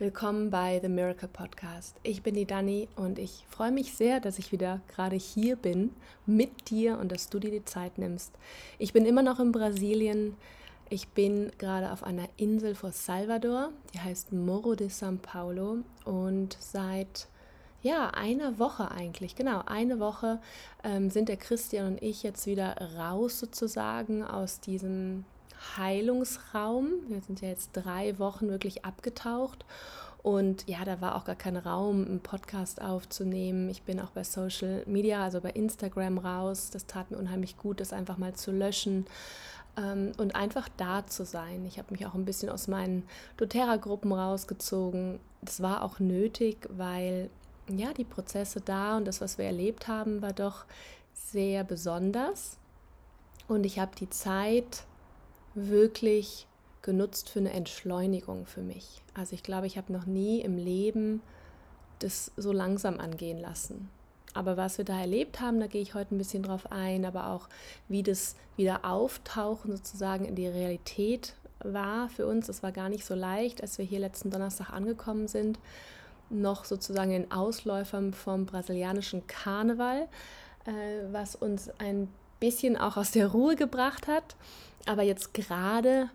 Willkommen bei The Miracle Podcast. Ich bin die Dani und ich freue mich sehr, dass ich wieder gerade hier bin mit dir und dass du dir die Zeit nimmst. Ich bin immer noch in Brasilien. Ich bin gerade auf einer Insel vor Salvador, die heißt Morro de São Paulo und seit ja, einer Woche eigentlich, genau, eine Woche ähm, sind der Christian und ich jetzt wieder raus sozusagen aus diesem Heilungsraum. Wir sind ja jetzt drei Wochen wirklich abgetaucht. Und ja, da war auch gar kein Raum, einen Podcast aufzunehmen. Ich bin auch bei Social Media, also bei Instagram raus. Das tat mir unheimlich gut, das einfach mal zu löschen ähm, und einfach da zu sein. Ich habe mich auch ein bisschen aus meinen doTERRA-Gruppen rausgezogen. Das war auch nötig, weil ja, die Prozesse da und das, was wir erlebt haben, war doch sehr besonders. Und ich habe die Zeit wirklich genutzt für eine Entschleunigung für mich. Also ich glaube, ich habe noch nie im Leben das so langsam angehen lassen. Aber was wir da erlebt haben, da gehe ich heute ein bisschen drauf ein, aber auch wie das wieder auftauchen sozusagen in die Realität war für uns. Das war gar nicht so leicht, als wir hier letzten Donnerstag angekommen sind, noch sozusagen in Ausläufern vom brasilianischen Karneval, äh, was uns ein bisschen auch aus der Ruhe gebracht hat. Aber jetzt gerade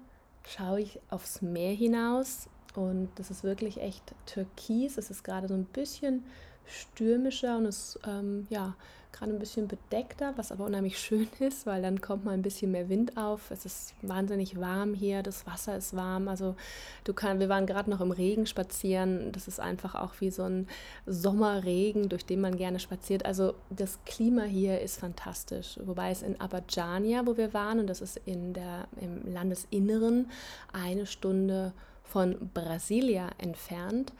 schaue ich aufs Meer hinaus und das ist wirklich echt türkis. Es ist gerade so ein bisschen stürmischer und es ähm, ja gerade ein bisschen bedeckter, was aber unheimlich schön ist, weil dann kommt mal ein bisschen mehr Wind auf. Es ist wahnsinnig warm hier, das Wasser ist warm. Also du kannst, wir waren gerade noch im Regen spazieren. Das ist einfach auch wie so ein Sommerregen, durch den man gerne spaziert. Also das Klima hier ist fantastisch. Wobei es in Abadjania, wo wir waren, und das ist in der, im Landesinneren, eine Stunde von Brasilia entfernt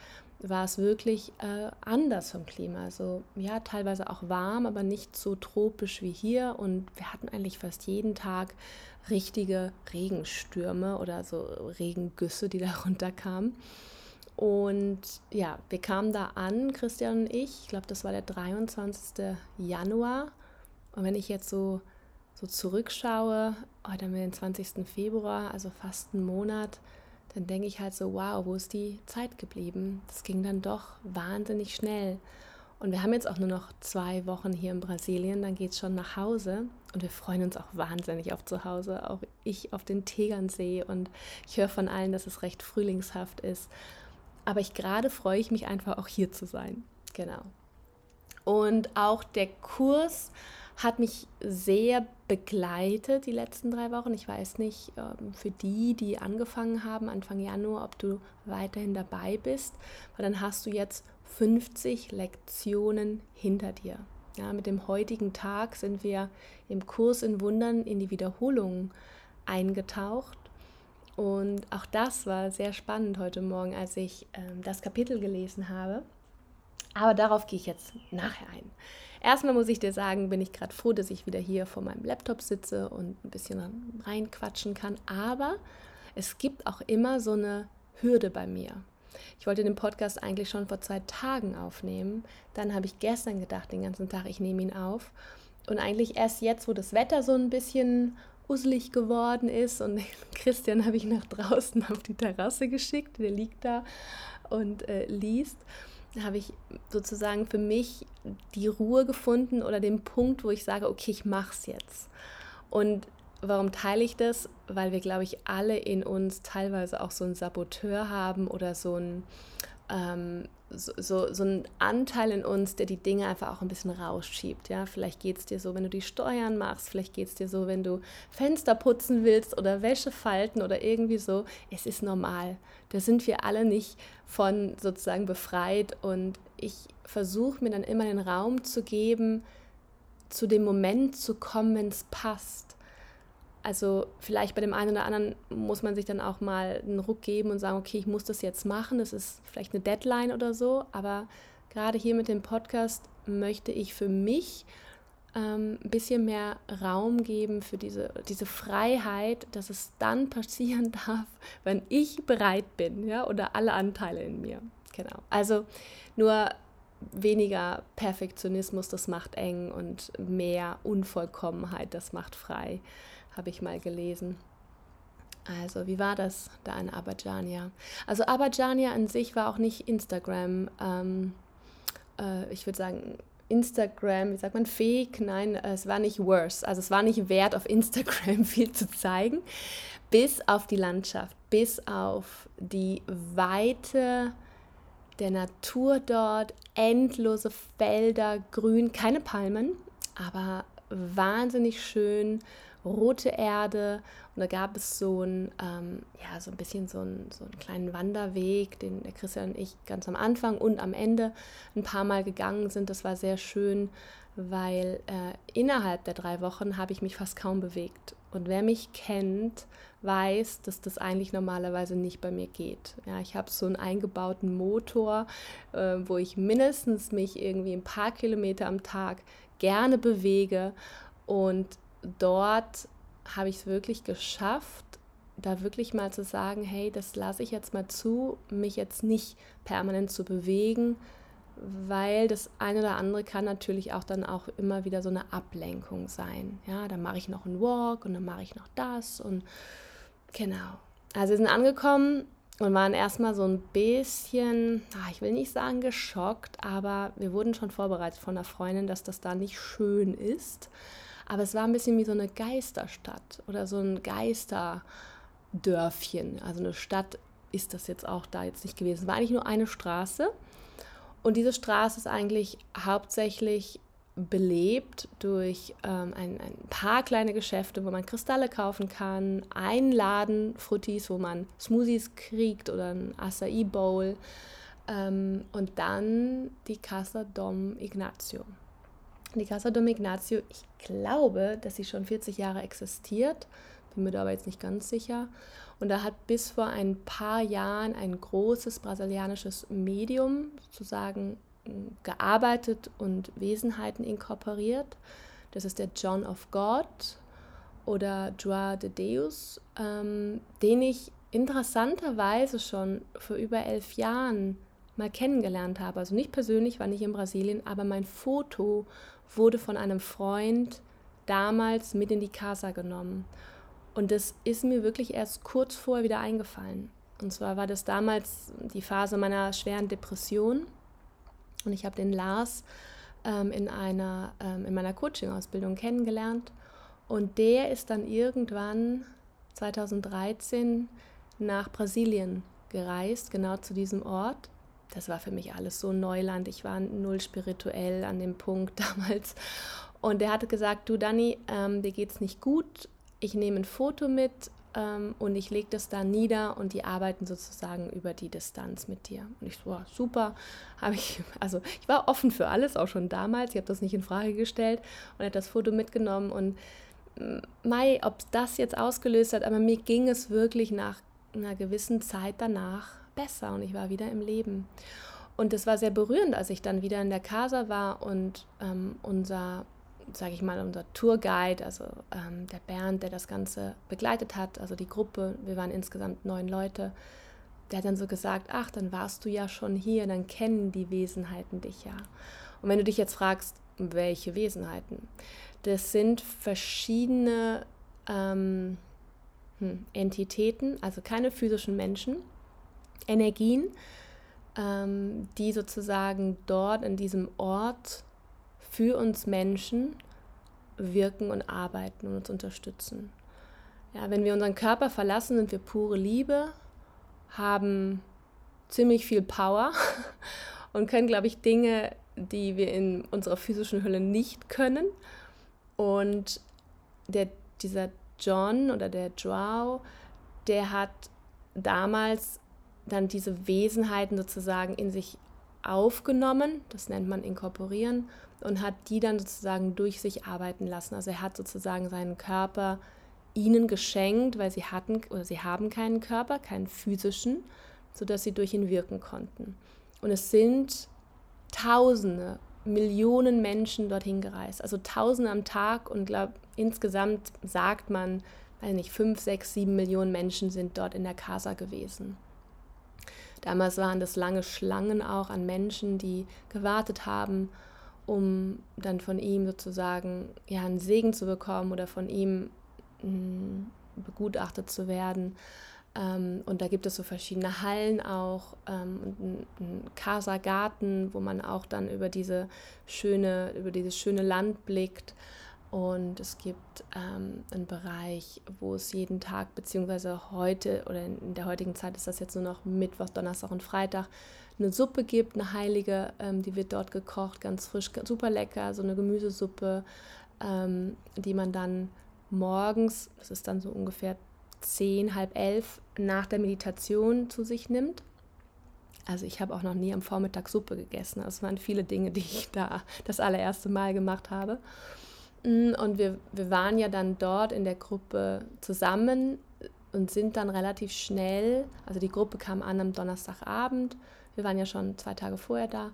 war es wirklich äh, anders vom Klima. Also ja, teilweise auch warm, aber nicht so tropisch wie hier. Und wir hatten eigentlich fast jeden Tag richtige Regenstürme oder so Regengüsse, die da runterkamen. Und ja, wir kamen da an, Christian und ich. Ich glaube, das war der 23. Januar. Und wenn ich jetzt so, so zurückschaue, heute haben wir den 20. Februar, also fast einen Monat, dann denke ich halt so, wow, wo ist die Zeit geblieben? Das ging dann doch wahnsinnig schnell. Und wir haben jetzt auch nur noch zwei Wochen hier in Brasilien, dann geht es schon nach Hause und wir freuen uns auch wahnsinnig auf zu Hause, auch ich auf den Tegernsee und ich höre von allen, dass es recht frühlingshaft ist. Aber ich gerade freue ich mich einfach auch hier zu sein. Genau. Und auch der Kurs hat mich sehr begleitet die letzten drei Wochen. Ich weiß nicht, ähm, für die, die angefangen haben Anfang Januar, ob du weiterhin dabei bist, weil dann hast du jetzt 50 Lektionen hinter dir. Ja, mit dem heutigen Tag sind wir im Kurs in Wundern in die Wiederholung eingetaucht. Und auch das war sehr spannend heute Morgen, als ich ähm, das Kapitel gelesen habe. Aber darauf gehe ich jetzt nachher ein. Erstmal muss ich dir sagen, bin ich gerade froh, dass ich wieder hier vor meinem Laptop sitze und ein bisschen reinquatschen kann. Aber es gibt auch immer so eine Hürde bei mir. Ich wollte den Podcast eigentlich schon vor zwei Tagen aufnehmen. Dann habe ich gestern gedacht, den ganzen Tag, ich nehme ihn auf. Und eigentlich erst jetzt, wo das Wetter so ein bisschen uselig geworden ist und Christian habe ich nach draußen auf die Terrasse geschickt, der liegt da und äh, liest habe ich sozusagen für mich die Ruhe gefunden oder den Punkt, wo ich sage, okay, ich mache es jetzt. Und warum teile ich das? Weil wir, glaube ich, alle in uns teilweise auch so einen Saboteur haben oder so ein ähm, so, so, so ein Anteil in uns, der die Dinge einfach auch ein bisschen rausschiebt. Ja? Vielleicht geht es dir so, wenn du die Steuern machst, vielleicht geht es dir so, wenn du Fenster putzen willst oder Wäsche falten oder irgendwie so. Es ist normal. Da sind wir alle nicht von sozusagen befreit und ich versuche mir dann immer den Raum zu geben, zu dem Moment zu kommen, wenn es passt. Also vielleicht bei dem einen oder anderen muss man sich dann auch mal einen Ruck geben und sagen, okay, ich muss das jetzt machen, das ist vielleicht eine Deadline oder so, aber gerade hier mit dem Podcast möchte ich für mich ähm, ein bisschen mehr Raum geben für diese, diese Freiheit, dass es dann passieren darf, wenn ich bereit bin, ja, oder alle Anteile in mir. Genau. Also nur weniger Perfektionismus, das macht eng und mehr Unvollkommenheit, das macht frei habe ich mal gelesen. Also, wie war das da in Abadjania? Also, Abadjania an sich war auch nicht Instagram. Ähm, äh, ich würde sagen, Instagram, wie sagt man, fähig? Nein, es war nicht worse. Also, es war nicht wert, auf Instagram viel zu zeigen. Bis auf die Landschaft, bis auf die Weite der Natur dort, endlose Felder, grün, keine Palmen, aber wahnsinnig schön, rote Erde. Und da gab es so ein, ähm, ja, so ein bisschen so, ein, so einen kleinen Wanderweg, den der Christian und ich ganz am Anfang und am Ende ein paar Mal gegangen sind. Das war sehr schön, weil äh, innerhalb der drei Wochen habe ich mich fast kaum bewegt. Und wer mich kennt, weiß, dass das eigentlich normalerweise nicht bei mir geht. Ja, ich habe so einen eingebauten Motor, äh, wo ich mindestens mich irgendwie ein paar Kilometer am Tag gerne bewege. Und dort habe ich es wirklich geschafft, da wirklich mal zu sagen, hey, das lasse ich jetzt mal zu, mich jetzt nicht permanent zu bewegen, weil das eine oder andere kann natürlich auch dann auch immer wieder so eine Ablenkung sein. Ja, dann mache ich noch einen Walk und dann mache ich noch das und genau. Also wir sind angekommen und waren erstmal so ein bisschen, ach, ich will nicht sagen geschockt, aber wir wurden schon vorbereitet von einer Freundin, dass das da nicht schön ist. Aber es war ein bisschen wie so eine Geisterstadt oder so ein Geisterdörfchen. Also eine Stadt ist das jetzt auch da jetzt nicht gewesen. Es war eigentlich nur eine Straße und diese Straße ist eigentlich hauptsächlich belebt durch ähm, ein, ein, paar kleine Geschäfte, wo man Kristalle kaufen kann, ein Laden Frutis, wo man Smoothies kriegt oder ein Acai Bowl ähm, und dann die Casa Dom Ignazio. Die Casa Dom Ignazio, ich glaube, dass sie schon 40 Jahre existiert, bin mir da aber jetzt nicht ganz sicher. Und da hat bis vor ein paar Jahren ein großes brasilianisches Medium sozusagen gearbeitet und Wesenheiten inkorporiert. Das ist der John of God oder Joa de Deus, ähm, den ich interessanterweise schon vor über elf Jahren mal kennengelernt habe. Also nicht persönlich, war nicht in Brasilien, aber mein Foto wurde von einem Freund damals mit in die Casa genommen. Und das ist mir wirklich erst kurz vorher wieder eingefallen. Und zwar war das damals die Phase meiner schweren Depression. Und ich habe den Lars ähm, in, einer, ähm, in meiner Coaching-Ausbildung kennengelernt. Und der ist dann irgendwann 2013 nach Brasilien gereist, genau zu diesem Ort. Das war für mich alles so Neuland. Ich war null spirituell an dem Punkt damals. Und der hatte gesagt, du Dani, ähm, dir geht's nicht gut, ich nehme ein Foto mit ähm, und ich lege das da nieder und die arbeiten sozusagen über die Distanz mit dir. Und ich so, wow, super, habe ich, also ich war offen für alles, auch schon damals, ich habe das nicht in Frage gestellt und er hat das Foto mitgenommen und mm, Mai, ob das jetzt ausgelöst hat, aber mir ging es wirklich nach einer gewissen Zeit danach besser und ich war wieder im Leben. Und es war sehr berührend, als ich dann wieder in der Casa war und ähm, unser sage ich mal, unser Tourguide, also ähm, der Bernd, der das Ganze begleitet hat, also die Gruppe, wir waren insgesamt neun Leute, der hat dann so gesagt, ach, dann warst du ja schon hier, dann kennen die Wesenheiten dich ja. Und wenn du dich jetzt fragst, welche Wesenheiten, das sind verschiedene ähm, hm, Entitäten, also keine physischen Menschen, Energien, ähm, die sozusagen dort in diesem Ort für uns Menschen wirken und arbeiten und uns unterstützen. Ja, wenn wir unseren Körper verlassen, sind wir pure Liebe, haben ziemlich viel Power und können, glaube ich, Dinge, die wir in unserer physischen Hülle nicht können. Und der, dieser John oder der Joao, der hat damals dann diese Wesenheiten sozusagen in sich aufgenommen, das nennt man inkorporieren, und hat die dann sozusagen durch sich arbeiten lassen. Also er hat sozusagen seinen Körper ihnen geschenkt, weil sie hatten oder sie haben keinen Körper, keinen physischen, sodass sie durch ihn wirken konnten. Und es sind Tausende, Millionen Menschen dorthin gereist, also Tausende am Tag und glaube insgesamt sagt man, weiß nicht, fünf, sechs, sieben Millionen Menschen sind dort in der Casa gewesen. Damals waren das lange Schlangen auch an Menschen, die gewartet haben um dann von ihm sozusagen ja einen Segen zu bekommen oder von ihm mm, begutachtet zu werden. Ähm, und da gibt es so verschiedene Hallen auch ähm, und einen Casa Garten, wo man auch dann über diese schöne, über dieses schöne Land blickt. Und es gibt ähm, einen Bereich, wo es jeden Tag, beziehungsweise heute oder in der heutigen Zeit ist das jetzt nur noch Mittwoch, Donnerstag und Freitag, eine Suppe gibt, eine heilige, ähm, die wird dort gekocht, ganz frisch, super lecker, so eine Gemüsesuppe, ähm, die man dann morgens, das ist dann so ungefähr zehn, halb elf, nach der Meditation zu sich nimmt. Also ich habe auch noch nie am Vormittag Suppe gegessen. Das waren viele Dinge, die ich da das allererste Mal gemacht habe. Und wir, wir waren ja dann dort in der Gruppe zusammen und sind dann relativ schnell, also die Gruppe kam an am Donnerstagabend, wir waren ja schon zwei Tage vorher da.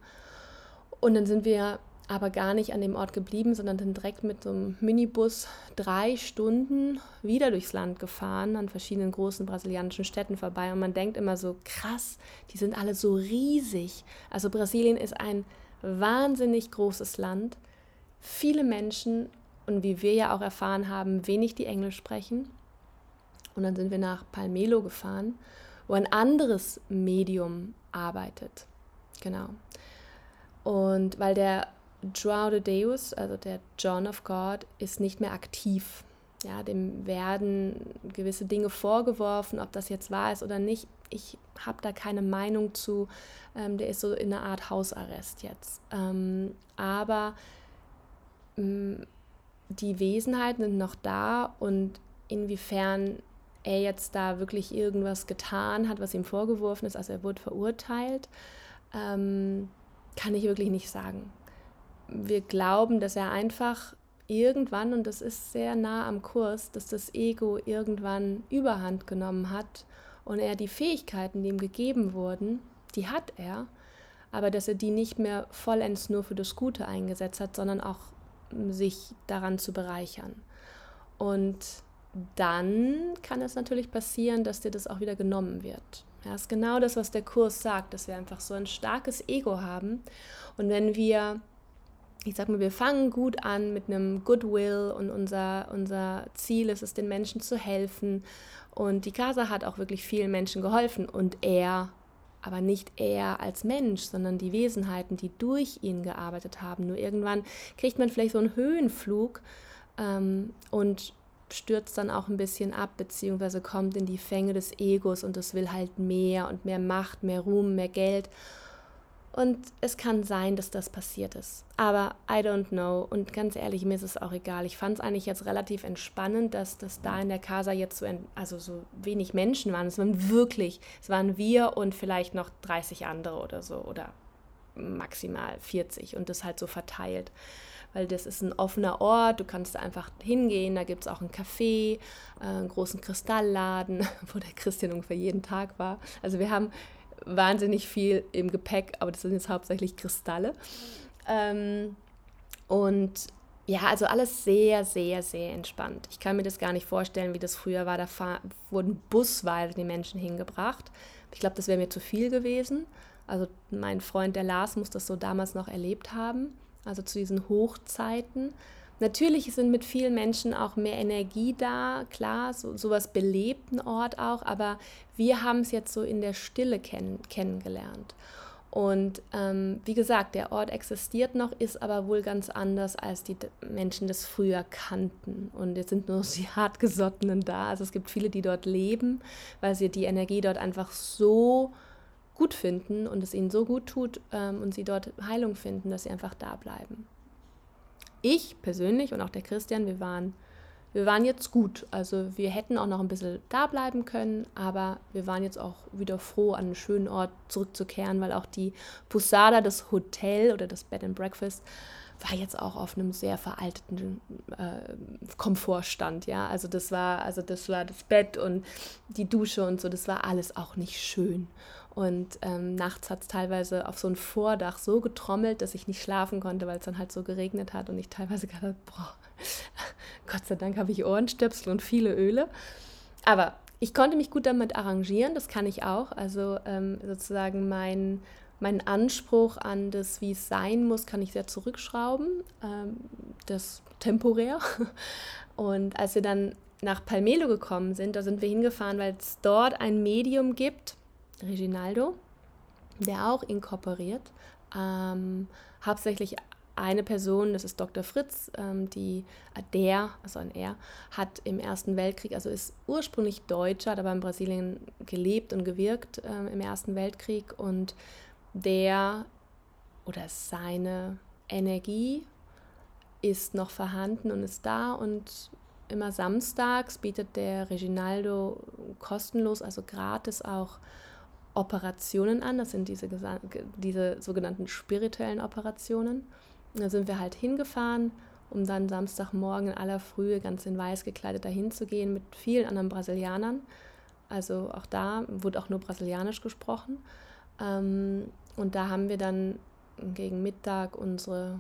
Und dann sind wir aber gar nicht an dem Ort geblieben, sondern sind direkt mit so einem Minibus drei Stunden wieder durchs Land gefahren, an verschiedenen großen brasilianischen Städten vorbei. Und man denkt immer so, krass, die sind alle so riesig. Also Brasilien ist ein wahnsinnig großes Land, viele Menschen und wie wir ja auch erfahren haben, wenig die Englisch sprechen. Und dann sind wir nach Palmelo gefahren, wo ein anderes Medium arbeitet. Genau. Und weil der João de Deus, also der John of God, ist nicht mehr aktiv. Ja, dem werden gewisse Dinge vorgeworfen, ob das jetzt wahr ist oder nicht. Ich habe da keine Meinung zu. Ähm, der ist so in einer Art Hausarrest jetzt. Ähm, aber ähm, die Wesenheiten sind noch da und inwiefern er jetzt da wirklich irgendwas getan hat, was ihm vorgeworfen ist, also er wurde verurteilt, ähm, kann ich wirklich nicht sagen. Wir glauben, dass er einfach irgendwann, und das ist sehr nah am Kurs, dass das Ego irgendwann überhand genommen hat und er die Fähigkeiten, die ihm gegeben wurden, die hat er, aber dass er die nicht mehr vollends nur für das Gute eingesetzt hat, sondern auch sich daran zu bereichern. Und dann kann es natürlich passieren, dass dir das auch wieder genommen wird. Das ist genau das, was der Kurs sagt, dass wir einfach so ein starkes Ego haben. Und wenn wir ich sag mal, wir fangen gut an mit einem Goodwill und unser, unser Ziel ist es, den Menschen zu helfen. Und die Casa hat auch wirklich vielen Menschen geholfen und er, aber nicht er als Mensch, sondern die Wesenheiten, die durch ihn gearbeitet haben. Nur irgendwann kriegt man vielleicht so einen Höhenflug ähm, und stürzt dann auch ein bisschen ab, beziehungsweise kommt in die Fänge des Egos und es will halt mehr und mehr Macht, mehr Ruhm, mehr Geld. Und es kann sein, dass das passiert ist. Aber I don't know. Und ganz ehrlich, mir ist es auch egal. Ich fand es eigentlich jetzt relativ entspannend, dass das da in der Casa jetzt so, also so wenig Menschen waren. Es waren wirklich, es waren wir und vielleicht noch 30 andere oder so. Oder maximal 40 und das halt so verteilt. Weil das ist ein offener Ort, du kannst da einfach hingehen, da gibt es auch ein Café, äh, einen großen Kristallladen, wo der Christian ungefähr jeden Tag war. Also wir haben wahnsinnig viel im Gepäck, aber das sind jetzt hauptsächlich Kristalle. Ähm, und ja, also alles sehr, sehr, sehr entspannt. Ich kann mir das gar nicht vorstellen, wie das früher war. Da wurden busweise die Menschen hingebracht. Ich glaube, das wäre mir zu viel gewesen. Also mein Freund, der Lars, muss das so damals noch erlebt haben. Also zu diesen Hochzeiten. Natürlich sind mit vielen Menschen auch mehr Energie da, klar, so, sowas belebt einen Ort auch, aber wir haben es jetzt so in der Stille kenn kennengelernt. Und ähm, wie gesagt, der Ort existiert noch, ist aber wohl ganz anders, als die Menschen das früher kannten. Und jetzt sind nur die Hartgesottenen da. Also es gibt viele, die dort leben, weil sie die Energie dort einfach so gut finden und es ihnen so gut tut ähm, und sie dort Heilung finden, dass sie einfach da bleiben ich persönlich und auch der Christian, wir waren, wir waren jetzt gut. Also wir hätten auch noch ein bisschen da bleiben können, aber wir waren jetzt auch wieder froh, an einen schönen Ort zurückzukehren, weil auch die Posada, das Hotel oder das Bed and Breakfast, war jetzt auch auf einem sehr veralteten äh, Komfortstand, ja. Also das war, also das war das Bett und die Dusche und so, das war alles auch nicht schön. Und ähm, nachts hat es teilweise auf so ein Vordach so getrommelt, dass ich nicht schlafen konnte, weil es dann halt so geregnet hat und ich teilweise gedacht boah, Gott sei Dank habe ich Ohrenstöpsel und viele Öle. Aber ich konnte mich gut damit arrangieren, das kann ich auch. Also ähm, sozusagen mein, mein Anspruch an das, wie es sein muss, kann ich sehr zurückschrauben. Ähm, das temporär. Und als wir dann nach Palmelo gekommen sind, da sind wir hingefahren, weil es dort ein Medium gibt, Reginaldo, der auch inkorporiert. Ähm, hauptsächlich eine Person, das ist Dr. Fritz, ähm, die, äh, der, also ein Er, hat im Ersten Weltkrieg, also ist ursprünglich Deutscher, hat aber in Brasilien gelebt und gewirkt ähm, im Ersten Weltkrieg und der oder seine Energie ist noch vorhanden und ist da und immer samstags bietet der Reginaldo kostenlos, also gratis auch Operationen an. Das sind diese, diese sogenannten spirituellen Operationen. Da sind wir halt hingefahren, um dann Samstagmorgen in aller Frühe ganz in weiß gekleidet dahin zu gehen mit vielen anderen Brasilianern. Also auch da wurde auch nur Brasilianisch gesprochen. Ähm, und da haben wir dann gegen Mittag unsere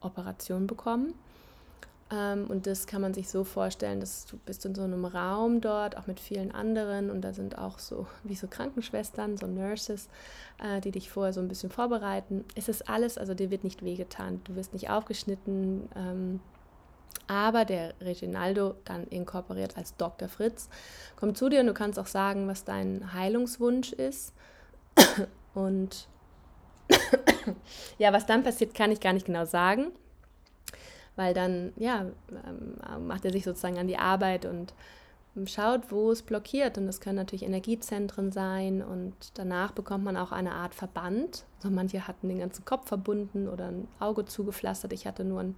Operation bekommen. Ähm, und das kann man sich so vorstellen, dass du bist in so einem Raum dort, auch mit vielen anderen. Und da sind auch so wie so Krankenschwestern, so Nurses, äh, die dich vorher so ein bisschen vorbereiten. Es ist alles, also dir wird nicht wehgetan, du wirst nicht aufgeschnitten. Ähm, aber der Reginaldo, dann inkorporiert als Dr. Fritz, kommt zu dir und du kannst auch sagen, was dein Heilungswunsch ist. Und ja, was dann passiert, kann ich gar nicht genau sagen, weil dann, ja, ähm, macht er sich sozusagen an die Arbeit und schaut, wo es blockiert. Und das können natürlich Energiezentren sein und danach bekommt man auch eine Art Verband. Also manche hatten den ganzen Kopf verbunden oder ein Auge zugepflastert. Ich hatte nur ein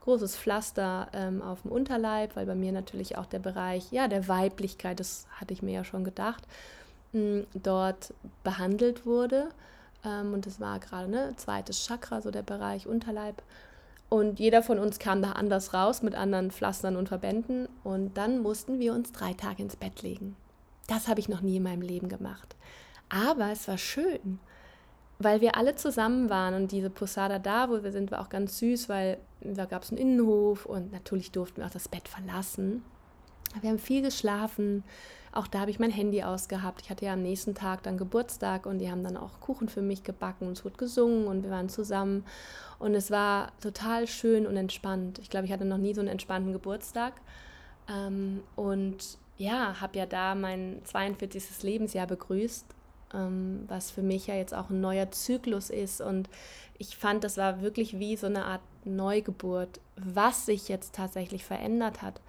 großes Pflaster ähm, auf dem Unterleib, weil bei mir natürlich auch der Bereich ja, der Weiblichkeit, das hatte ich mir ja schon gedacht, dort behandelt wurde. Ähm, und das war gerade ne, zweites Chakra, so der Bereich Unterleib. Und jeder von uns kam da anders raus mit anderen Pflastern und Verbänden. Und dann mussten wir uns drei Tage ins Bett legen. Das habe ich noch nie in meinem Leben gemacht. Aber es war schön, weil wir alle zusammen waren und diese Posada da, wo wir sind, war auch ganz süß, weil da gab es einen Innenhof und natürlich durften wir auch das Bett verlassen. Wir haben viel geschlafen, auch da habe ich mein Handy ausgehabt. Ich hatte ja am nächsten Tag dann Geburtstag und die haben dann auch Kuchen für mich gebacken und es wurde gesungen und wir waren zusammen. Und es war total schön und entspannt. Ich glaube, ich hatte noch nie so einen entspannten Geburtstag. Ähm, und ja, habe ja da mein 42. Lebensjahr begrüßt, ähm, was für mich ja jetzt auch ein neuer Zyklus ist. Und ich fand, das war wirklich wie so eine Art Neugeburt, was sich jetzt tatsächlich verändert hat.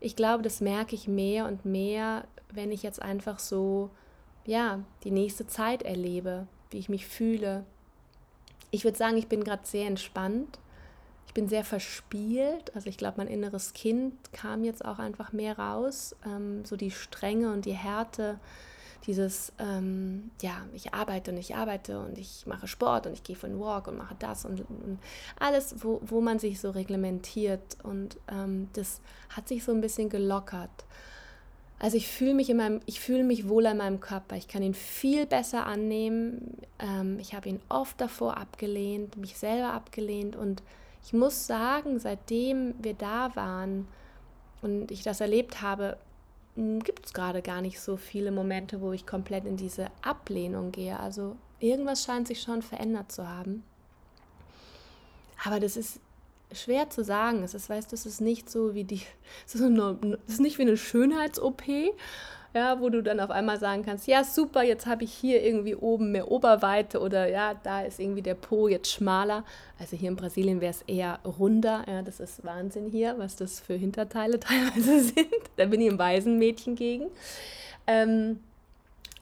Ich glaube, das merke ich mehr und mehr, wenn ich jetzt einfach so, ja, die nächste Zeit erlebe, wie ich mich fühle. Ich würde sagen, ich bin gerade sehr entspannt. Ich bin sehr verspielt. Also ich glaube, mein inneres Kind kam jetzt auch einfach mehr raus. Ähm, so die Strenge und die Härte, dieses, ähm, ja, ich arbeite und ich arbeite und ich mache Sport und ich gehe für einen Walk und mache das und, und alles, wo, wo man sich so reglementiert. Und ähm, das hat sich so ein bisschen gelockert. Also ich fühle mich in meinem, ich fühle mich wohl in meinem Körper. Ich kann ihn viel besser annehmen. Ähm, ich habe ihn oft davor abgelehnt, mich selber abgelehnt. Und ich muss sagen, seitdem wir da waren und ich das erlebt habe, gibt es gerade gar nicht so viele Momente, wo ich komplett in diese Ablehnung gehe. Also irgendwas scheint sich schon verändert zu haben. Aber das ist schwer zu sagen. Es ist, weißt du, es ist nicht so wie die, es ist, eine, es ist nicht wie eine Schönheits-OP, ja, wo du dann auf einmal sagen kannst, ja, super, jetzt habe ich hier irgendwie oben mehr Oberweite oder ja, da ist irgendwie der Po jetzt schmaler. Also hier in Brasilien wäre es eher runder. Ja, das ist Wahnsinn hier, was das für Hinterteile teilweise sind. Da bin ich im Waisenmädchen gegen. Ähm,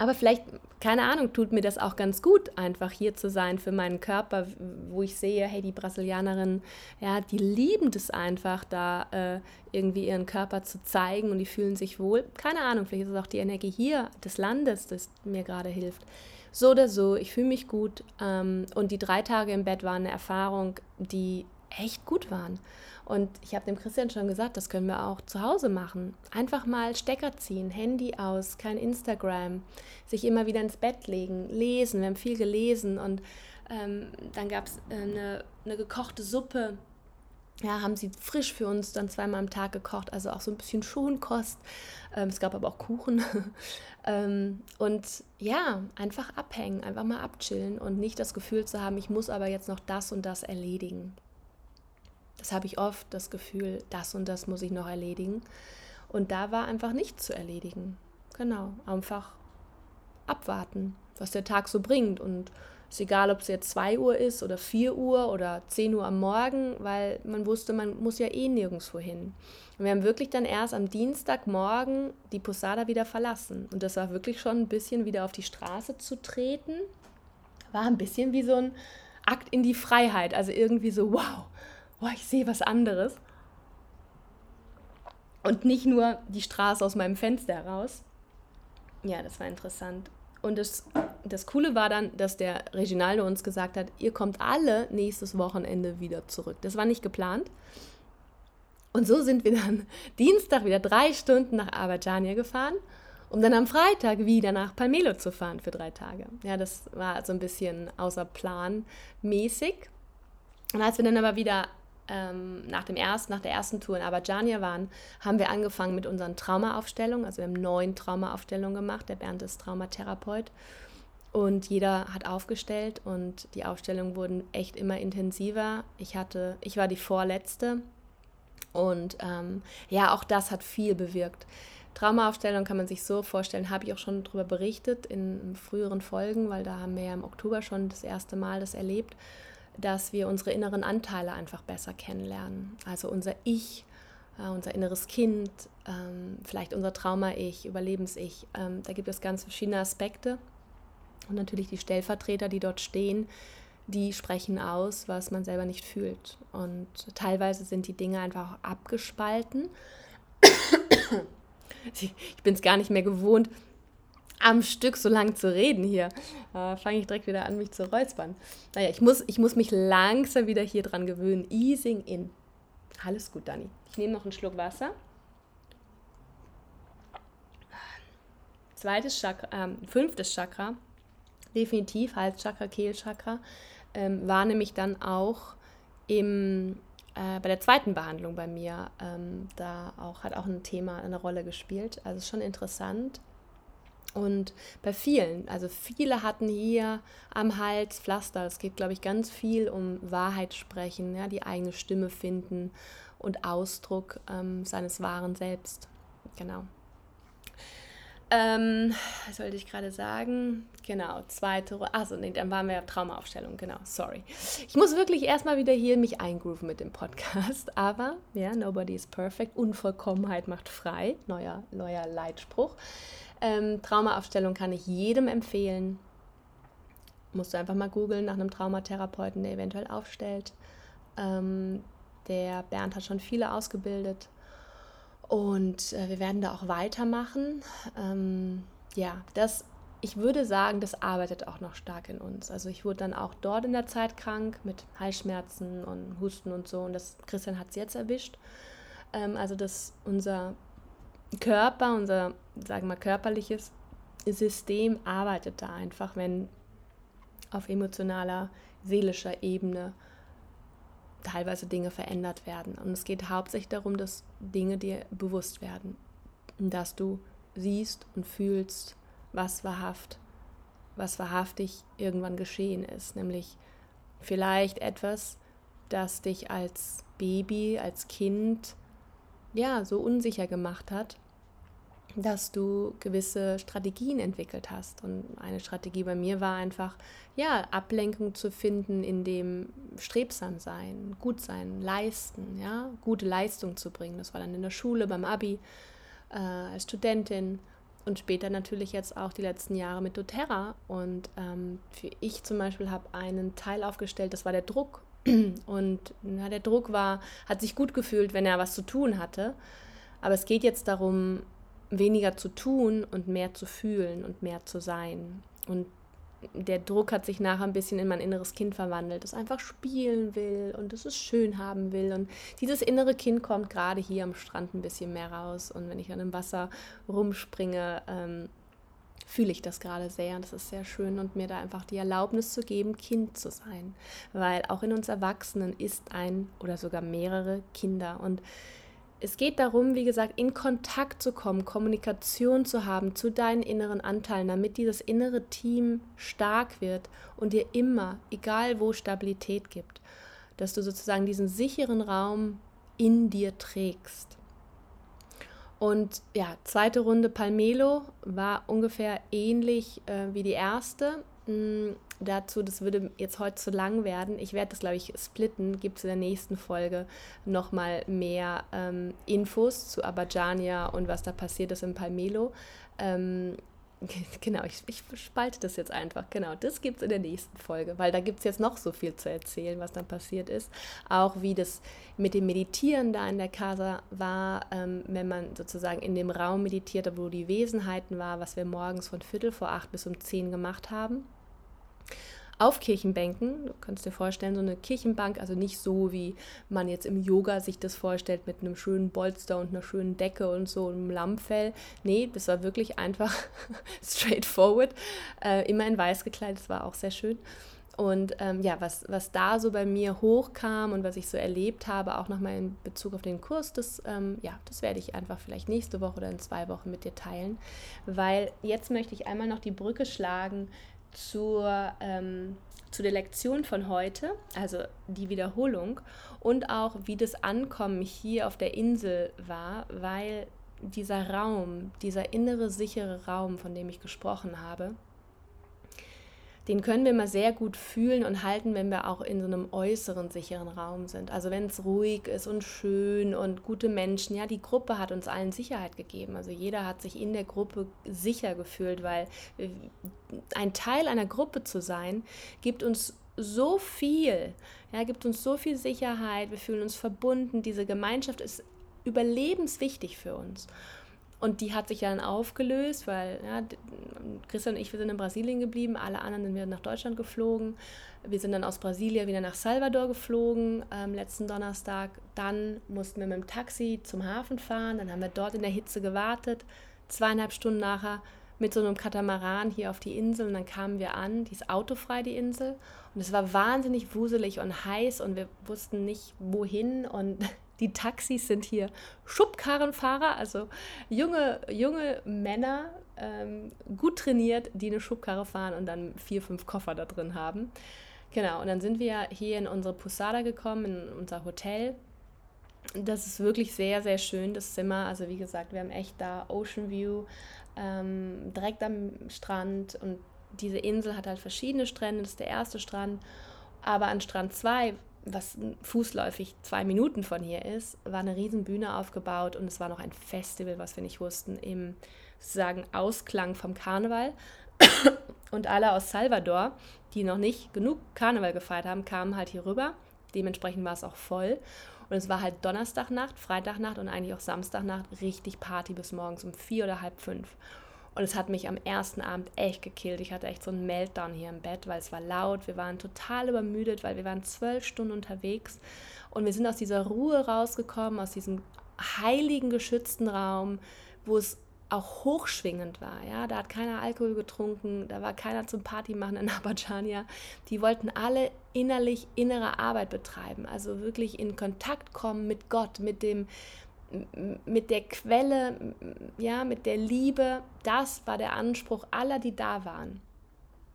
aber vielleicht, keine Ahnung, tut mir das auch ganz gut, einfach hier zu sein für meinen Körper, wo ich sehe, hey, die Brasilianerinnen, ja, die lieben das einfach, da äh, irgendwie ihren Körper zu zeigen und die fühlen sich wohl. Keine Ahnung, vielleicht ist es auch die Energie hier des Landes, das mir gerade hilft. So oder so, ich fühle mich gut ähm, und die drei Tage im Bett waren eine Erfahrung, die echt gut waren. Und ich habe dem Christian schon gesagt, das können wir auch zu Hause machen. Einfach mal Stecker ziehen, Handy aus, kein Instagram, sich immer wieder ins Bett legen, lesen. Wir haben viel gelesen und ähm, dann gab es äh, eine, eine gekochte Suppe. Ja, haben sie frisch für uns dann zweimal am Tag gekocht, also auch so ein bisschen Schonkost. Ähm, es gab aber auch Kuchen. ähm, und ja, einfach abhängen, einfach mal abchillen und nicht das Gefühl zu haben, ich muss aber jetzt noch das und das erledigen. Das habe ich oft, das Gefühl, das und das muss ich noch erledigen. Und da war einfach nichts zu erledigen. Genau, einfach abwarten, was der Tag so bringt. Und es ist egal, ob es jetzt 2 Uhr ist oder 4 Uhr oder 10 Uhr am Morgen, weil man wusste, man muss ja eh nirgendwo hin. Und wir haben wirklich dann erst am Dienstagmorgen die Posada wieder verlassen. Und das war wirklich schon ein bisschen wieder auf die Straße zu treten. War ein bisschen wie so ein Akt in die Freiheit. Also irgendwie so, wow, wow ich sehe was anderes. Und nicht nur die Straße aus meinem Fenster heraus. Ja, das war interessant. Und das, das Coole war dann, dass der Reginaldo uns gesagt hat, ihr kommt alle nächstes Wochenende wieder zurück. Das war nicht geplant. Und so sind wir dann Dienstag wieder drei Stunden nach Abadjania gefahren, um dann am Freitag wieder nach Palmelo zu fahren für drei Tage. Ja, das war also ein bisschen außer Plan mäßig. Und als wir dann aber wieder ähm, nach, dem ersten, nach der ersten Tour in Abadjania waren, haben wir angefangen mit unseren Traumaaufstellungen. Also wir haben neun Traumaaufstellungen gemacht. Der Bernd ist Traumatherapeut. Und jeder hat aufgestellt und die Aufstellungen wurden echt immer intensiver. Ich hatte, ich war die vorletzte und ähm, ja, auch das hat viel bewirkt. Traumaaufstellung kann man sich so vorstellen, habe ich auch schon darüber berichtet in früheren Folgen, weil da haben wir ja im Oktober schon das erste Mal das erlebt dass wir unsere inneren Anteile einfach besser kennenlernen. Also unser Ich, äh, unser inneres Kind, ähm, vielleicht unser Trauma-Ich, Überlebens-Ich. Ähm, da gibt es ganz verschiedene Aspekte. Und natürlich die Stellvertreter, die dort stehen, die sprechen aus, was man selber nicht fühlt. Und teilweise sind die Dinge einfach abgespalten. ich bin es gar nicht mehr gewohnt, am Stück so lang zu reden hier. Äh, Fange ich direkt wieder an, mich zu räuspern. Naja, ich muss, ich muss mich langsam wieder hier dran gewöhnen. Easing in. Alles gut, Dani. Ich nehme noch einen Schluck Wasser. Zweites Chakra, ähm, fünftes Chakra, definitiv Halschakra, Kehlchakra, ähm, war nämlich dann auch im, äh, bei der zweiten Behandlung bei mir. Ähm, da auch, hat auch ein Thema eine Rolle gespielt. Also schon interessant. Und bei vielen, also viele hatten hier am Hals Pflaster. Es geht, glaube ich, ganz viel um Wahrheit sprechen, ja, die eigene Stimme finden und Ausdruck ähm, seines wahren Selbst. Genau. Ähm, was sollte ich gerade sagen? Genau, zweite Runde. Achso, nee, dann waren wir ja Traumaaufstellung, genau, sorry. Ich muss wirklich erstmal wieder hier mich eingrooven mit dem Podcast, aber ja, nobody is perfect. Unvollkommenheit macht frei, neuer, neuer Leitspruch. Ähm, Traumaaufstellung kann ich jedem empfehlen. Musst du einfach mal googeln nach einem Traumatherapeuten, der eventuell aufstellt. Ähm, der Bernd hat schon viele ausgebildet. Und äh, wir werden da auch weitermachen. Ähm, ja, das, ich würde sagen, das arbeitet auch noch stark in uns. Also ich wurde dann auch dort in der Zeit krank mit Halsschmerzen und Husten und so. Und das Christian hat es jetzt erwischt. Ähm, also dass unser Körper, unser, sagen wir körperliches System arbeitet da einfach, wenn auf emotionaler, seelischer Ebene teilweise Dinge verändert werden. Und es geht hauptsächlich darum, dass Dinge dir bewusst werden, dass du siehst und fühlst, was wahrhaft, was wahrhaftig irgendwann geschehen ist, nämlich vielleicht etwas, das dich als Baby, als Kind ja so unsicher gemacht hat dass du gewisse Strategien entwickelt hast. Und eine Strategie bei mir war einfach, ja, Ablenkung zu finden, in dem strebsam sein, gut sein, leisten, ja, gute Leistung zu bringen. Das war dann in der Schule, beim Abi, äh, als Studentin und später natürlich jetzt auch die letzten Jahre mit doTERRA. Und ähm, für ich zum Beispiel habe einen Teil aufgestellt, das war der Druck. Und ja, der Druck war, hat sich gut gefühlt, wenn er was zu tun hatte. Aber es geht jetzt darum, weniger zu tun und mehr zu fühlen und mehr zu sein. Und der Druck hat sich nachher ein bisschen in mein inneres Kind verwandelt, das einfach spielen will und das es schön haben will. Und dieses innere Kind kommt gerade hier am Strand ein bisschen mehr raus. Und wenn ich dann im Wasser rumspringe, ähm, fühle ich das gerade sehr und das ist sehr schön und mir da einfach die Erlaubnis zu geben, Kind zu sein. Weil auch in uns Erwachsenen ist ein oder sogar mehrere Kinder. Und es geht darum, wie gesagt, in Kontakt zu kommen, Kommunikation zu haben zu deinen inneren Anteilen, damit dieses innere Team stark wird und dir immer, egal wo, Stabilität gibt. Dass du sozusagen diesen sicheren Raum in dir trägst. Und ja, zweite Runde Palmelo war ungefähr ähnlich äh, wie die erste. Dazu, das würde jetzt heute zu lang werden. Ich werde das, glaube ich, splitten. Gibt es in der nächsten Folge nochmal mehr ähm, Infos zu Abadjania und was da passiert ist in Palmelo. Ähm, Genau, ich, ich spalte das jetzt einfach. Genau, das gibt es in der nächsten Folge, weil da gibt es jetzt noch so viel zu erzählen, was dann passiert ist. Auch wie das mit dem Meditieren da in der Casa war, ähm, wenn man sozusagen in dem Raum meditierte, wo die Wesenheiten war, was wir morgens von Viertel vor acht bis um zehn gemacht haben auf Kirchenbänken. Du kannst dir vorstellen, so eine Kirchenbank, also nicht so, wie man jetzt im Yoga sich das vorstellt, mit einem schönen Bolster und einer schönen Decke und so einem Lammfell. Nee, das war wirklich einfach straightforward. Äh, immer in weiß gekleidet, das war auch sehr schön. Und ähm, ja, was, was da so bei mir hochkam und was ich so erlebt habe, auch nochmal in Bezug auf den Kurs, das, ähm, ja, das werde ich einfach vielleicht nächste Woche oder in zwei Wochen mit dir teilen. Weil jetzt möchte ich einmal noch die Brücke schlagen zur, ähm, zu der Lektion von heute, also die Wiederholung und auch wie das Ankommen hier auf der Insel war, weil dieser Raum, dieser innere sichere Raum, von dem ich gesprochen habe, den können wir immer sehr gut fühlen und halten, wenn wir auch in so einem äußeren sicheren Raum sind. Also wenn es ruhig ist und schön und gute Menschen, ja, die Gruppe hat uns allen Sicherheit gegeben. Also jeder hat sich in der Gruppe sicher gefühlt, weil äh, ein Teil einer Gruppe zu sein, gibt uns so viel, ja, gibt uns so viel Sicherheit, wir fühlen uns verbunden, diese Gemeinschaft ist überlebenswichtig für uns. Und die hat sich ja dann aufgelöst, weil ja, Christian und ich, wir sind in Brasilien geblieben, alle anderen sind wieder nach Deutschland geflogen. Wir sind dann aus Brasilien wieder nach Salvador geflogen ähm, letzten Donnerstag. Dann mussten wir mit dem Taxi zum Hafen fahren. Dann haben wir dort in der Hitze gewartet. Zweieinhalb Stunden nachher mit so einem Katamaran hier auf die Insel und dann kamen wir an, die ist autofrei, die Insel. Und es war wahnsinnig wuselig und heiß und wir wussten nicht, wohin. Und die Taxis sind hier Schubkarrenfahrer, also junge, junge Männer, ähm, gut trainiert, die eine Schubkarre fahren und dann vier, fünf Koffer da drin haben. Genau, und dann sind wir hier in unsere Posada gekommen, in unser Hotel. Das ist wirklich sehr, sehr schön, das Zimmer. Also wie gesagt, wir haben echt da Ocean View, ähm, direkt am Strand und diese Insel hat halt verschiedene Strände. Das ist der erste Strand. Aber an Strand 2 was fußläufig zwei Minuten von hier ist, war eine riesen Bühne aufgebaut und es war noch ein Festival, was wir nicht wussten, im sozusagen Ausklang vom Karneval. Und alle aus Salvador, die noch nicht genug Karneval gefeiert haben, kamen halt hier rüber. Dementsprechend war es auch voll. Und es war halt Donnerstagnacht, Freitagnacht und eigentlich auch Samstagnacht richtig Party bis morgens um vier oder halb fünf. Und es hat mich am ersten Abend echt gekillt. Ich hatte echt so einen Meltdown hier im Bett, weil es war laut. Wir waren total übermüdet, weil wir waren zwölf Stunden unterwegs. Und wir sind aus dieser Ruhe rausgekommen, aus diesem heiligen, geschützten Raum, wo es auch hochschwingend war. Ja, da hat keiner Alkohol getrunken, da war keiner zum Party machen in Abadjania. Die wollten alle innerlich innere Arbeit betreiben, also wirklich in Kontakt kommen mit Gott, mit dem mit der Quelle, ja, mit der Liebe, das war der Anspruch aller, die da waren.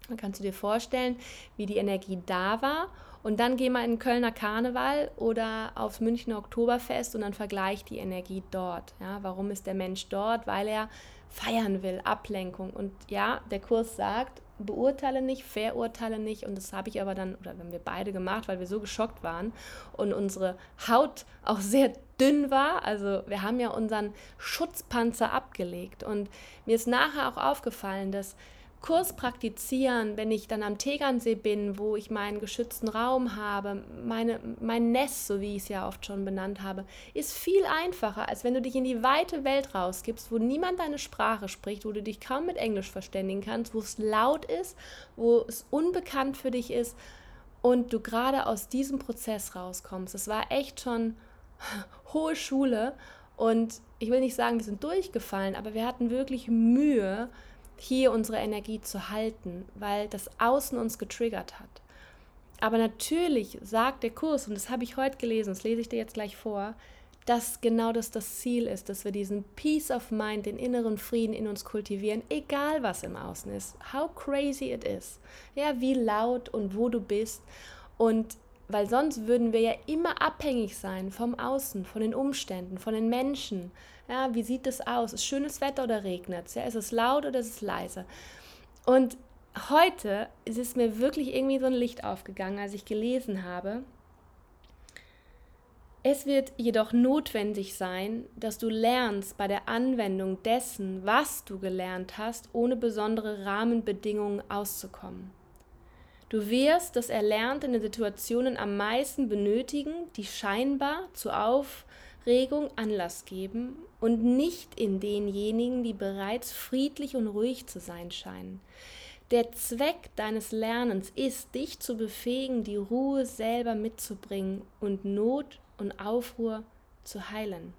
Dann kannst du dir vorstellen, wie die Energie da war. Und dann geh mal in Kölner Karneval oder aufs Münchner Oktoberfest und dann vergleich die Energie dort. Ja, warum ist der Mensch dort? Weil er feiern will, Ablenkung. Und ja, der Kurs sagt, beurteile nicht, verurteile nicht. Und das habe ich aber dann, oder haben wir beide gemacht, weil wir so geschockt waren und unsere Haut auch sehr dünn war. Also wir haben ja unseren Schutzpanzer abgelegt. Und mir ist nachher auch aufgefallen, dass Kurs praktizieren, wenn ich dann am Tegernsee bin, wo ich meinen geschützten Raum habe, meine, mein Nest, so wie ich es ja oft schon benannt habe, ist viel einfacher, als wenn du dich in die weite Welt rausgibst, wo niemand deine Sprache spricht, wo du dich kaum mit Englisch verständigen kannst, wo es laut ist, wo es unbekannt für dich ist und du gerade aus diesem Prozess rauskommst. Es war echt schon hohe Schule und ich will nicht sagen, wir sind durchgefallen, aber wir hatten wirklich Mühe, hier unsere Energie zu halten, weil das Außen uns getriggert hat. Aber natürlich sagt der Kurs, und das habe ich heute gelesen, das lese ich dir jetzt gleich vor, dass genau das das Ziel ist, dass wir diesen Peace of Mind, den inneren Frieden in uns kultivieren, egal was im Außen ist, how crazy it is, ja, wie laut und wo du bist. Und weil sonst würden wir ja immer abhängig sein vom Außen, von den Umständen, von den Menschen. Ja, wie sieht es aus? Ist schönes Wetter oder regnet es? Ja, ist es laut oder ist es leise? Und heute ist es mir wirklich irgendwie so ein Licht aufgegangen, als ich gelesen habe. Es wird jedoch notwendig sein, dass du lernst bei der Anwendung dessen, was du gelernt hast, ohne besondere Rahmenbedingungen auszukommen. Du wirst das Erlernte in den Situationen am meisten benötigen, die scheinbar zur Aufregung Anlass geben und nicht in denjenigen, die bereits friedlich und ruhig zu sein scheinen. Der Zweck deines Lernens ist, dich zu befähigen, die Ruhe selber mitzubringen und Not und Aufruhr zu heilen.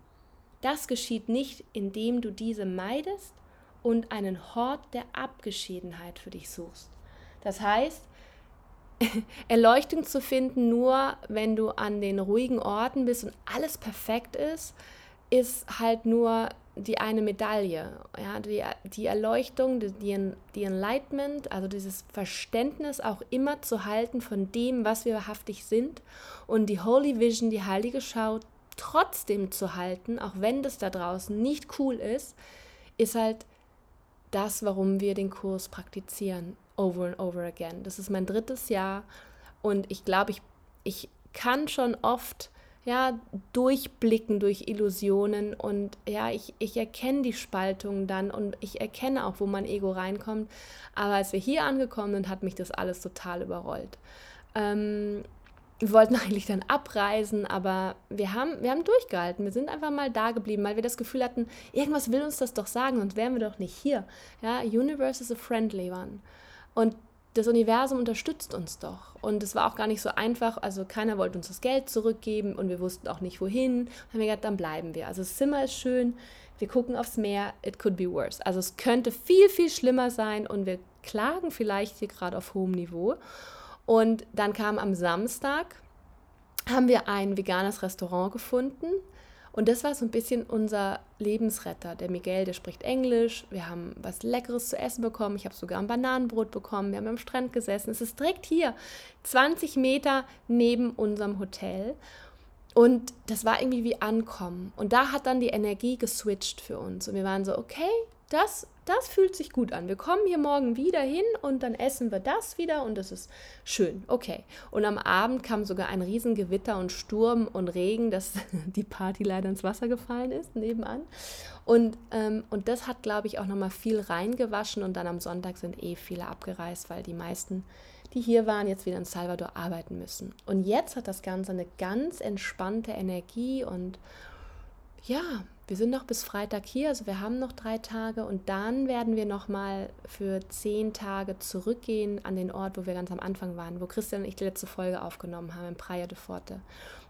Das geschieht nicht, indem du diese meidest und einen Hort der Abgeschiedenheit für dich suchst. Das heißt, Erleuchtung zu finden, nur wenn du an den ruhigen Orten bist und alles perfekt ist, ist halt nur die eine Medaille. Ja, die, die Erleuchtung, die, die Enlightenment, also dieses Verständnis auch immer zu halten von dem, was wir wahrhaftig sind und die Holy Vision, die heilige Schau, trotzdem zu halten, auch wenn das da draußen nicht cool ist, ist halt das, warum wir den Kurs praktizieren over and over again. Das ist mein drittes Jahr und ich glaube, ich, ich kann schon oft ja, durchblicken durch Illusionen und ja, ich, ich erkenne die Spaltung dann und ich erkenne auch, wo mein Ego reinkommt. Aber als wir hier angekommen sind, hat mich das alles total überrollt. Ähm, wir wollten eigentlich dann abreisen, aber wir haben, wir haben durchgehalten. Wir sind einfach mal da geblieben, weil wir das Gefühl hatten, irgendwas will uns das doch sagen, sonst wären wir doch nicht hier. Ja, Universe is a friendly one. Und das Universum unterstützt uns doch. Und es war auch gar nicht so einfach. Also keiner wollte uns das Geld zurückgeben und wir wussten auch nicht wohin. Dann haben wir gedacht, dann bleiben wir. Also das Zimmer ist schön, wir gucken aufs Meer, it could be worse. Also es könnte viel, viel schlimmer sein und wir klagen vielleicht hier gerade auf hohem Niveau. Und dann kam am Samstag, haben wir ein veganes Restaurant gefunden und das war so ein bisschen unser Lebensretter. Der Miguel, der spricht Englisch. Wir haben was Leckeres zu essen bekommen. Ich habe sogar ein Bananenbrot bekommen. Wir haben am Strand gesessen. Es ist direkt hier, 20 Meter neben unserem Hotel. Und das war irgendwie wie Ankommen. Und da hat dann die Energie geswitcht für uns. Und wir waren so, okay, das, das fühlt sich gut an. Wir kommen hier morgen wieder hin und dann essen wir das wieder und das ist schön. Okay. Und am Abend kam sogar ein Riesengewitter und Sturm und Regen, dass die Party leider ins Wasser gefallen ist nebenan. Und, ähm, und das hat, glaube ich, auch nochmal viel reingewaschen und dann am Sonntag sind eh viele abgereist, weil die meisten, die hier waren, jetzt wieder in Salvador arbeiten müssen. Und jetzt hat das Ganze eine ganz entspannte Energie und ja, wir sind noch bis Freitag hier, also wir haben noch drei Tage und dann werden wir noch mal für zehn Tage zurückgehen an den Ort, wo wir ganz am Anfang waren, wo Christian und ich die letzte Folge aufgenommen haben, in Praia de Forte.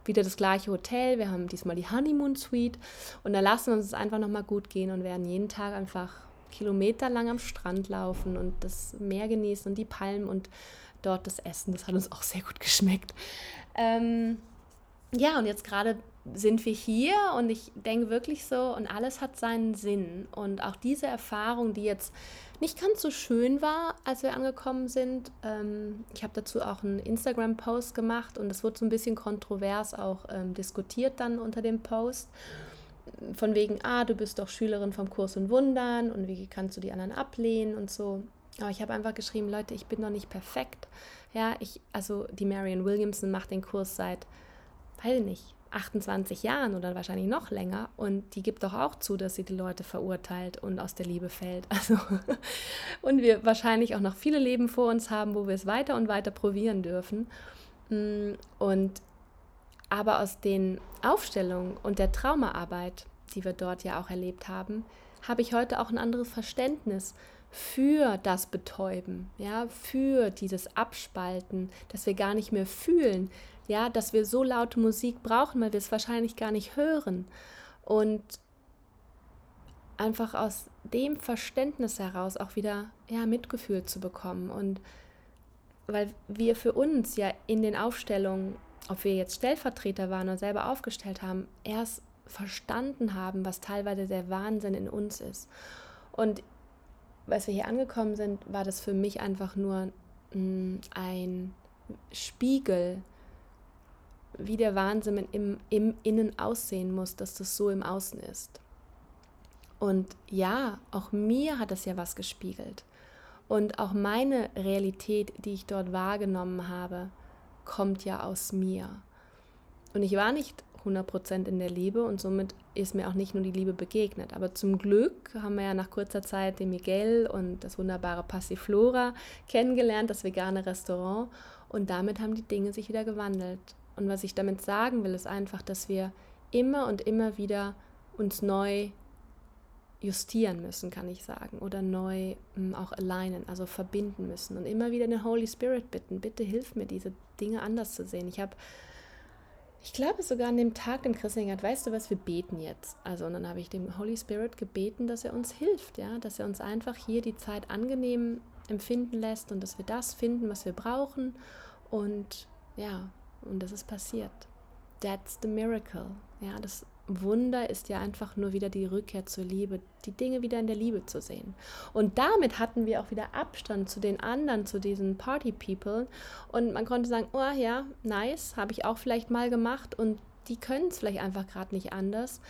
Wieder das gleiche Hotel, wir haben diesmal die Honeymoon Suite und da lassen wir uns es einfach noch mal gut gehen und werden jeden Tag einfach kilometerlang am Strand laufen und das Meer genießen und die Palmen und dort das Essen. Das hat uns auch sehr gut geschmeckt. Ähm, ja, und jetzt gerade sind wir hier und ich denke wirklich so, und alles hat seinen Sinn. Und auch diese Erfahrung, die jetzt nicht ganz so schön war, als wir angekommen sind. Ähm, ich habe dazu auch einen Instagram-Post gemacht und es wurde so ein bisschen kontrovers auch ähm, diskutiert dann unter dem Post. Von wegen, ah, du bist doch Schülerin vom Kurs in Wundern und wie kannst du die anderen ablehnen und so. Aber ich habe einfach geschrieben, Leute, ich bin noch nicht perfekt. Ja, ich, also die Marion Williamson macht den Kurs seit, weiß nicht, 28 Jahren oder wahrscheinlich noch länger und die gibt doch auch zu, dass sie die Leute verurteilt und aus der Liebe fällt. Also und wir wahrscheinlich auch noch viele Leben vor uns haben, wo wir es weiter und weiter probieren dürfen. Mm, und aber aus den Aufstellungen und der Traumaarbeit, die wir dort ja auch erlebt haben, habe ich heute auch ein anderes Verständnis für das Betäuben, ja, für dieses Abspalten, dass wir gar nicht mehr fühlen, ja, dass wir so laute Musik brauchen, weil wir es wahrscheinlich gar nicht hören. Und einfach aus dem Verständnis heraus auch wieder ja, Mitgefühl zu bekommen. Und weil wir für uns ja in den Aufstellungen, ob wir jetzt Stellvertreter waren oder selber aufgestellt haben, erst verstanden haben, was teilweise der Wahnsinn in uns ist. Und als wir hier angekommen sind, war das für mich einfach nur mm, ein Spiegel wie der Wahnsinn im, im Innen aussehen muss, dass das so im Außen ist. Und ja, auch mir hat das ja was gespiegelt. Und auch meine Realität, die ich dort wahrgenommen habe, kommt ja aus mir. Und ich war nicht 100% in der Liebe und somit ist mir auch nicht nur die Liebe begegnet. Aber zum Glück haben wir ja nach kurzer Zeit den Miguel und das wunderbare Passiflora kennengelernt, das vegane Restaurant. Und damit haben die Dinge sich wieder gewandelt. Und was ich damit sagen will, ist einfach, dass wir immer und immer wieder uns neu justieren müssen, kann ich sagen, oder neu m, hm, auch alignen, also verbinden müssen und immer wieder den Holy Spirit bitten, bitte hilf mir, diese Dinge anders zu sehen. Ich habe, ich glaube sogar an dem Tag im Christing hat, weißt du was, wir beten jetzt. Also und dann habe ich dem Holy Spirit gebeten, dass er uns hilft, ja, dass er uns einfach hier die Zeit angenehm empfinden lässt und dass wir das finden, was wir brauchen und ja, und das ist passiert. That's the miracle. Ja, das Wunder ist ja einfach nur wieder die Rückkehr zur Liebe, die Dinge wieder in der Liebe zu sehen. Und damit hatten wir auch wieder Abstand zu den anderen, zu diesen Party People. Und man konnte sagen, oh ja, nice, habe ich auch vielleicht mal gemacht. Und die können es vielleicht einfach gerade nicht anders.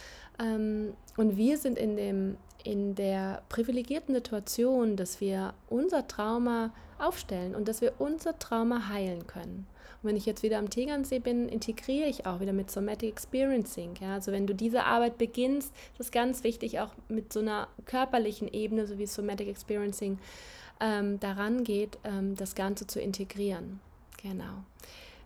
Ähm, und wir sind in, dem, in der privilegierten Situation, dass wir unser Trauma aufstellen und dass wir unser Trauma heilen können. Und wenn ich jetzt wieder am Tegernsee bin, integriere ich auch wieder mit Somatic Experiencing. Ja? Also wenn du diese Arbeit beginnst, ist es ganz wichtig, auch mit so einer körperlichen Ebene, so wie Somatic Experiencing ähm, daran geht, ähm, das Ganze zu integrieren. Genau.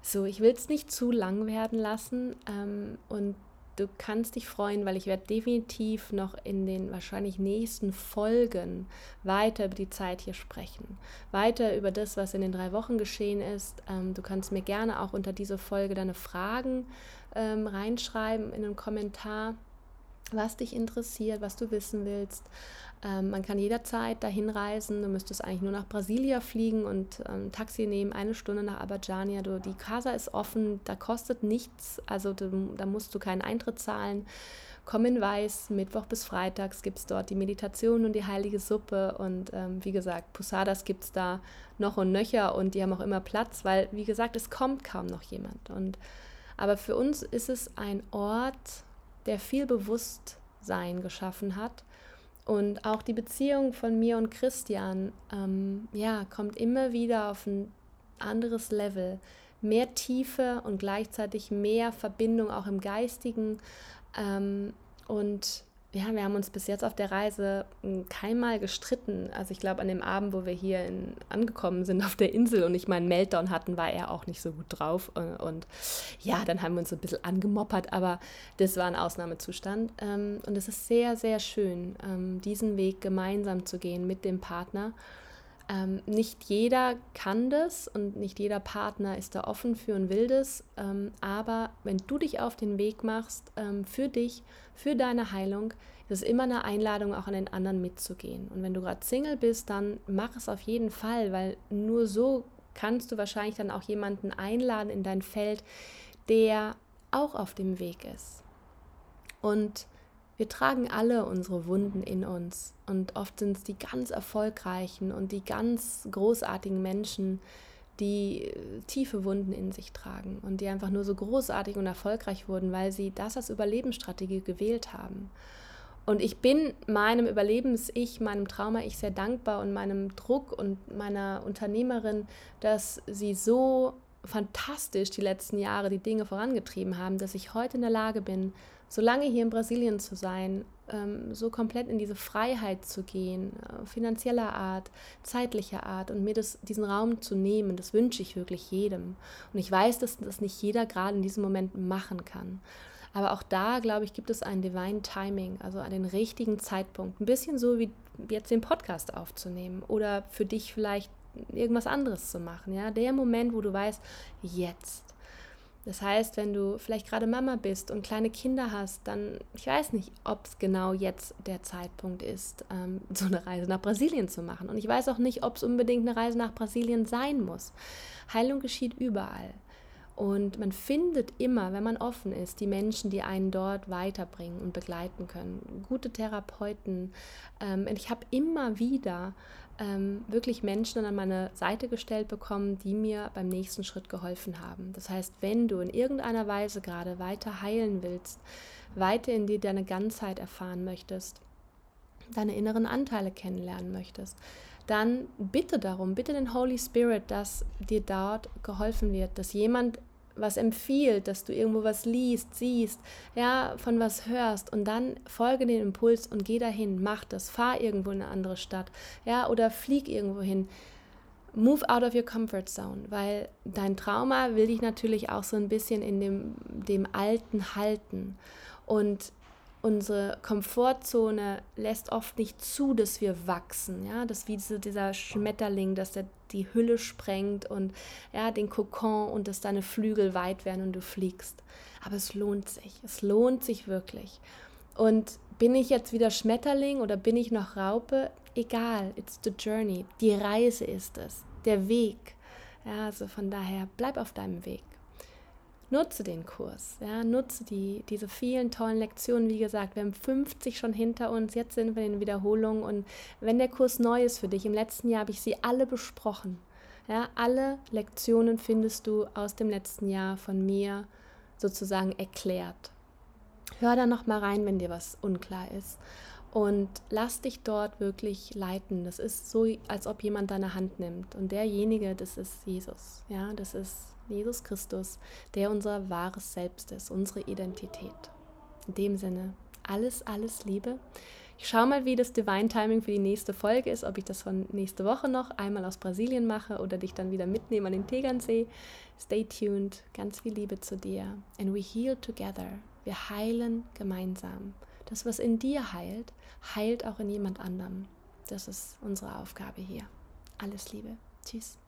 So, ich will es nicht zu lang werden lassen ähm, und du kannst dich freuen, weil ich werde definitiv noch in den wahrscheinlich nächsten Folgen weiter über die Zeit hier sprechen. Weiter über das, was in den drei Wochen geschehen ist. Ähm, du kannst mir gerne auch unter diese Folge deine Fragen ähm, reinschreiben in einen Kommentar, was dich interessiert, was du wissen willst. Ähm, man kann jederzeit dahin reisen. Du müsstest eigentlich nur nach Brasilia fliegen und ähm, Taxi nehmen, eine Stunde nach Abadjania. Du, die Casa ist offen, da kostet nichts, also du, da musst du keinen Eintritt zahlen. Komm in Weiß, Mittwoch bis Freitags gibt es dort die Meditation und die heilige Suppe. Und ähm, wie gesagt, Posadas gibt es da noch und nöcher und die haben auch immer Platz, weil, wie gesagt, es kommt kaum noch jemand. Und, aber für uns ist es ein Ort, der viel Bewusstsein geschaffen hat und auch die Beziehung von mir und Christian, ähm, ja, kommt immer wieder auf ein anderes Level. Mehr Tiefe und gleichzeitig mehr Verbindung auch im Geistigen. Ähm, und ja, wir haben uns bis jetzt auf der Reise hm, keinmal gestritten. Also ich glaube, an dem Abend, wo wir hier in, angekommen sind auf der Insel und ich meinen Meltdown hatten, war er auch nicht so gut drauf. Äh, und ja, dann haben wir uns ein bisschen angemoppert, aber das war ein Ausnahmezustand. Ähm, und es ist sehr, sehr schön, ähm, diesen Weg gemeinsam zu gehen mit dem Partner. Ähm, nicht jeder kann das und nicht jeder Partner ist da offen für und will das. Ähm, aber wenn du dich auf den Weg machst, ähm, für dich, für deine Heilung, ist es immer eine Einladung, auch an den anderen mitzugehen. Und wenn du gerade Single bist, dann mach es auf jeden Fall, weil nur so kannst du wahrscheinlich dann auch jemanden einladen in dein Feld, der auch auf dem Weg ist. Und wir tragen alle unsere Wunden in uns und oft sind es die ganz erfolgreichen und die ganz großartigen Menschen, die äh, tiefe Wunden in sich tragen und die einfach nur so großartig und erfolgreich wurden, weil sie das als Überlebensstrategie gewählt haben. Und ich bin meinem Überlebens-Ich, meinem Trauma-Ich sehr dankbar und meinem Druck und meiner Unternehmerin, dass sie so fantastisch die letzten Jahre die Dinge vorangetrieben haben, dass ich heute in der Lage bin, so lange hier in Brasilien zu sein, ähm, so komplett in diese Freiheit zu gehen, äh, finanzieller Art, zeitlicher Art und mir das, diesen Raum zu nehmen, das wünsche ich wirklich jedem. Und ich weiß, dass das nicht jeder gerade in diesem Moment machen kann. Aber auch da, glaube ich, gibt es ein Divine Timing, also einen richtigen Zeitpunkt. Ein bisschen so wie jetzt den Podcast aufzunehmen oder für dich vielleicht irgendwas anderes zu machen. Ja, der Moment, wo du weißt, jetzt das heißt, wenn du vielleicht gerade Mama bist und kleine Kinder hast, dann, ich weiß nicht, ob es genau jetzt der Zeitpunkt ist, ähm, so eine Reise nach Brasilien zu machen. Und ich weiß auch nicht, ob es unbedingt eine Reise nach Brasilien sein muss. Heilung geschieht überall. Und man findet immer, wenn man offen ist, die Menschen, die einen dort weiterbringen und begleiten können. Gute Therapeuten. Ähm, ich habe immer wieder ähm, wirklich Menschen an meine Seite gestellt bekommen, die mir beim nächsten Schritt geholfen haben. Das heißt, wenn du in irgendeiner Weise gerade weiter heilen willst, weiter in dir deine Ganzheit erfahren möchtest, deine inneren Anteile kennenlernen möchtest, dann bitte darum, bitte den Holy Spirit, dass dir dort geholfen wird, dass jemand was empfiehlt, dass du irgendwo was liest, siehst, ja, von was hörst und dann folge den Impuls und geh dahin, mach das, fahr irgendwo in eine andere Stadt, ja, oder flieg irgendwo hin. Move out of your comfort zone, weil dein Trauma will dich natürlich auch so ein bisschen in dem, dem Alten halten. Und unsere Komfortzone lässt oft nicht zu, dass wir wachsen. Ja, das ist wie diese, dieser Schmetterling, dass der die Hülle sprengt und ja, den Kokon und dass deine Flügel weit werden und du fliegst. Aber es lohnt sich. Es lohnt sich wirklich. Und bin ich jetzt wieder Schmetterling oder bin ich noch Raupe? Egal, it's the journey. Die Reise ist es, der Weg. Ja, also von daher bleib auf deinem Weg nutze den Kurs, ja, nutze die, diese vielen tollen Lektionen. Wie gesagt, wir haben 50 schon hinter uns, jetzt sind wir in Wiederholung und wenn der Kurs neu ist für dich, im letzten Jahr habe ich sie alle besprochen. Ja, alle Lektionen findest du aus dem letzten Jahr von mir sozusagen erklärt. Hör da noch mal rein, wenn dir was unklar ist und lass dich dort wirklich leiten. Das ist so, als ob jemand deine Hand nimmt und derjenige, das ist Jesus. Ja, das ist Jesus Christus, der unser wahres Selbst ist, unsere Identität. In dem Sinne, alles, alles Liebe. Ich schaue mal, wie das Divine Timing für die nächste Folge ist, ob ich das von nächste Woche noch einmal aus Brasilien mache oder dich dann wieder mitnehme an den Tegernsee. Stay tuned, ganz viel Liebe zu dir. And we heal together. Wir heilen gemeinsam. Das, was in dir heilt, heilt auch in jemand anderem. Das ist unsere Aufgabe hier. Alles Liebe. Tschüss.